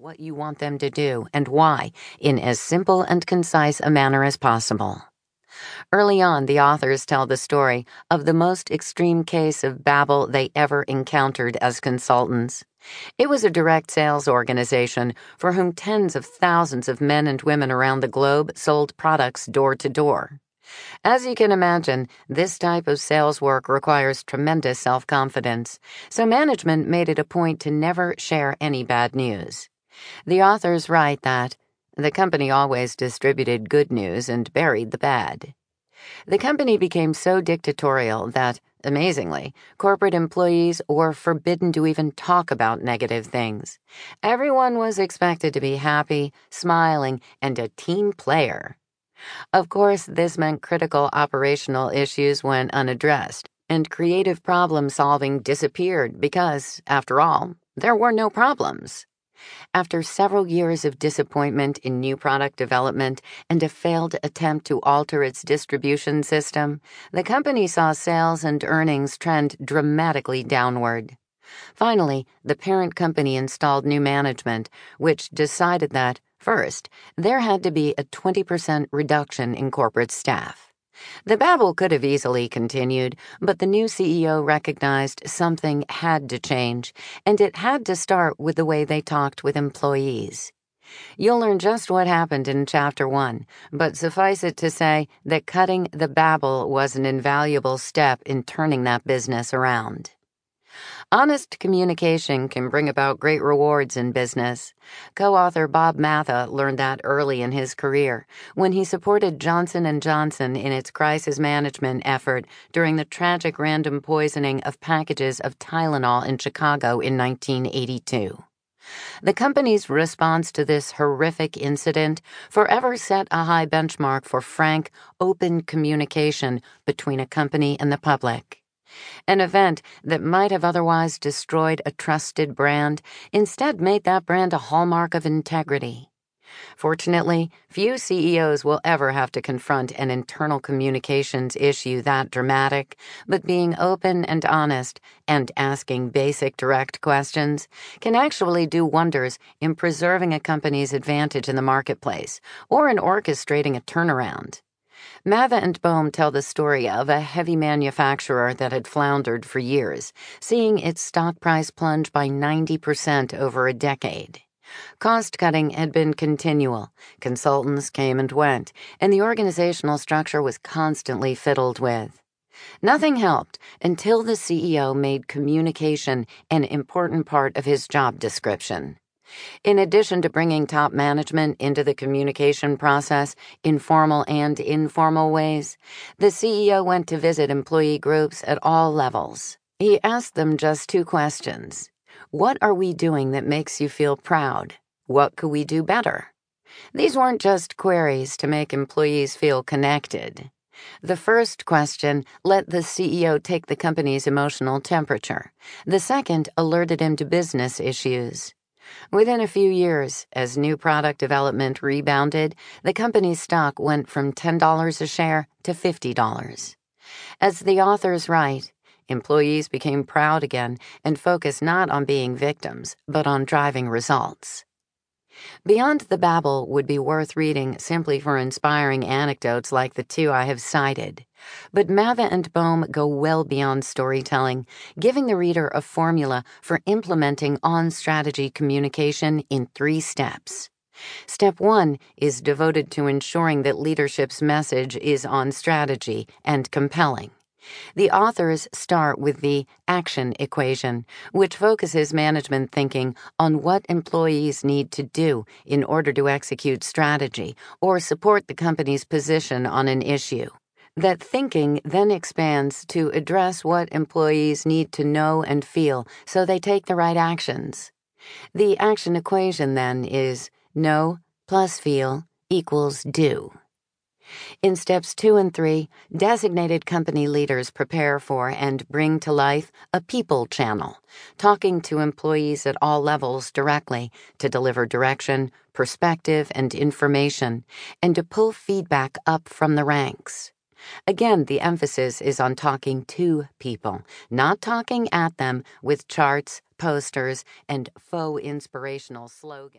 what you want them to do and why in as simple and concise a manner as possible. Early on, the authors tell the story of the most extreme case of babble they ever encountered as consultants. It was a direct sales organization for whom tens of thousands of men and women around the globe sold products door to door. As you can imagine, this type of sales work requires tremendous self confidence, so management made it a point to never share any bad news. The authors write that the company always distributed good news and buried the bad. The company became so dictatorial that, amazingly, corporate employees were forbidden to even talk about negative things. Everyone was expected to be happy, smiling, and a team player. Of course, this meant critical operational issues went unaddressed, and creative problem solving disappeared because, after all, there were no problems. After several years of disappointment in new product development and a failed attempt to alter its distribution system, the company saw sales and earnings trend dramatically downward. Finally, the parent company installed new management, which decided that, first, there had to be a 20% reduction in corporate staff. The babble could have easily continued, but the new CEO recognized something had to change, and it had to start with the way they talked with employees. You'll learn just what happened in Chapter 1, but suffice it to say that cutting the babble was an invaluable step in turning that business around. Honest communication can bring about great rewards in business. Co author Bob Matha learned that early in his career when he supported Johnson & Johnson in its crisis management effort during the tragic random poisoning of packages of Tylenol in Chicago in 1982. The company's response to this horrific incident forever set a high benchmark for frank, open communication between a company and the public. An event that might have otherwise destroyed a trusted brand instead made that brand a hallmark of integrity. Fortunately, few CEOs will ever have to confront an internal communications issue that dramatic, but being open and honest and asking basic direct questions can actually do wonders in preserving a company's advantage in the marketplace or in orchestrating a turnaround. Matha and Boehm tell the story of a heavy manufacturer that had floundered for years, seeing its stock price plunge by 90% over a decade. Cost cutting had been continual. Consultants came and went, and the organizational structure was constantly fiddled with. Nothing helped until the CEO made communication an important part of his job description. In addition to bringing top management into the communication process in formal and informal ways, the CEO went to visit employee groups at all levels. He asked them just two questions What are we doing that makes you feel proud? What could we do better? These weren't just queries to make employees feel connected. The first question let the CEO take the company's emotional temperature. The second alerted him to business issues. Within a few years, as new product development rebounded, the company's stock went from $10 a share to $50. As the authors write, employees became proud again and focused not on being victims, but on driving results. Beyond the Babble would be worth reading simply for inspiring anecdotes like the two I have cited. But Matha and Boehm go well beyond storytelling, giving the reader a formula for implementing on strategy communication in three steps. Step one is devoted to ensuring that leadership's message is on strategy and compelling. The authors start with the action equation, which focuses management thinking on what employees need to do in order to execute strategy or support the company's position on an issue. That thinking then expands to address what employees need to know and feel so they take the right actions. The action equation then is know plus feel equals do. In steps two and three, designated company leaders prepare for and bring to life a people channel, talking to employees at all levels directly to deliver direction, perspective, and information, and to pull feedback up from the ranks. Again, the emphasis is on talking to people, not talking at them with charts, posters, and faux inspirational slogans.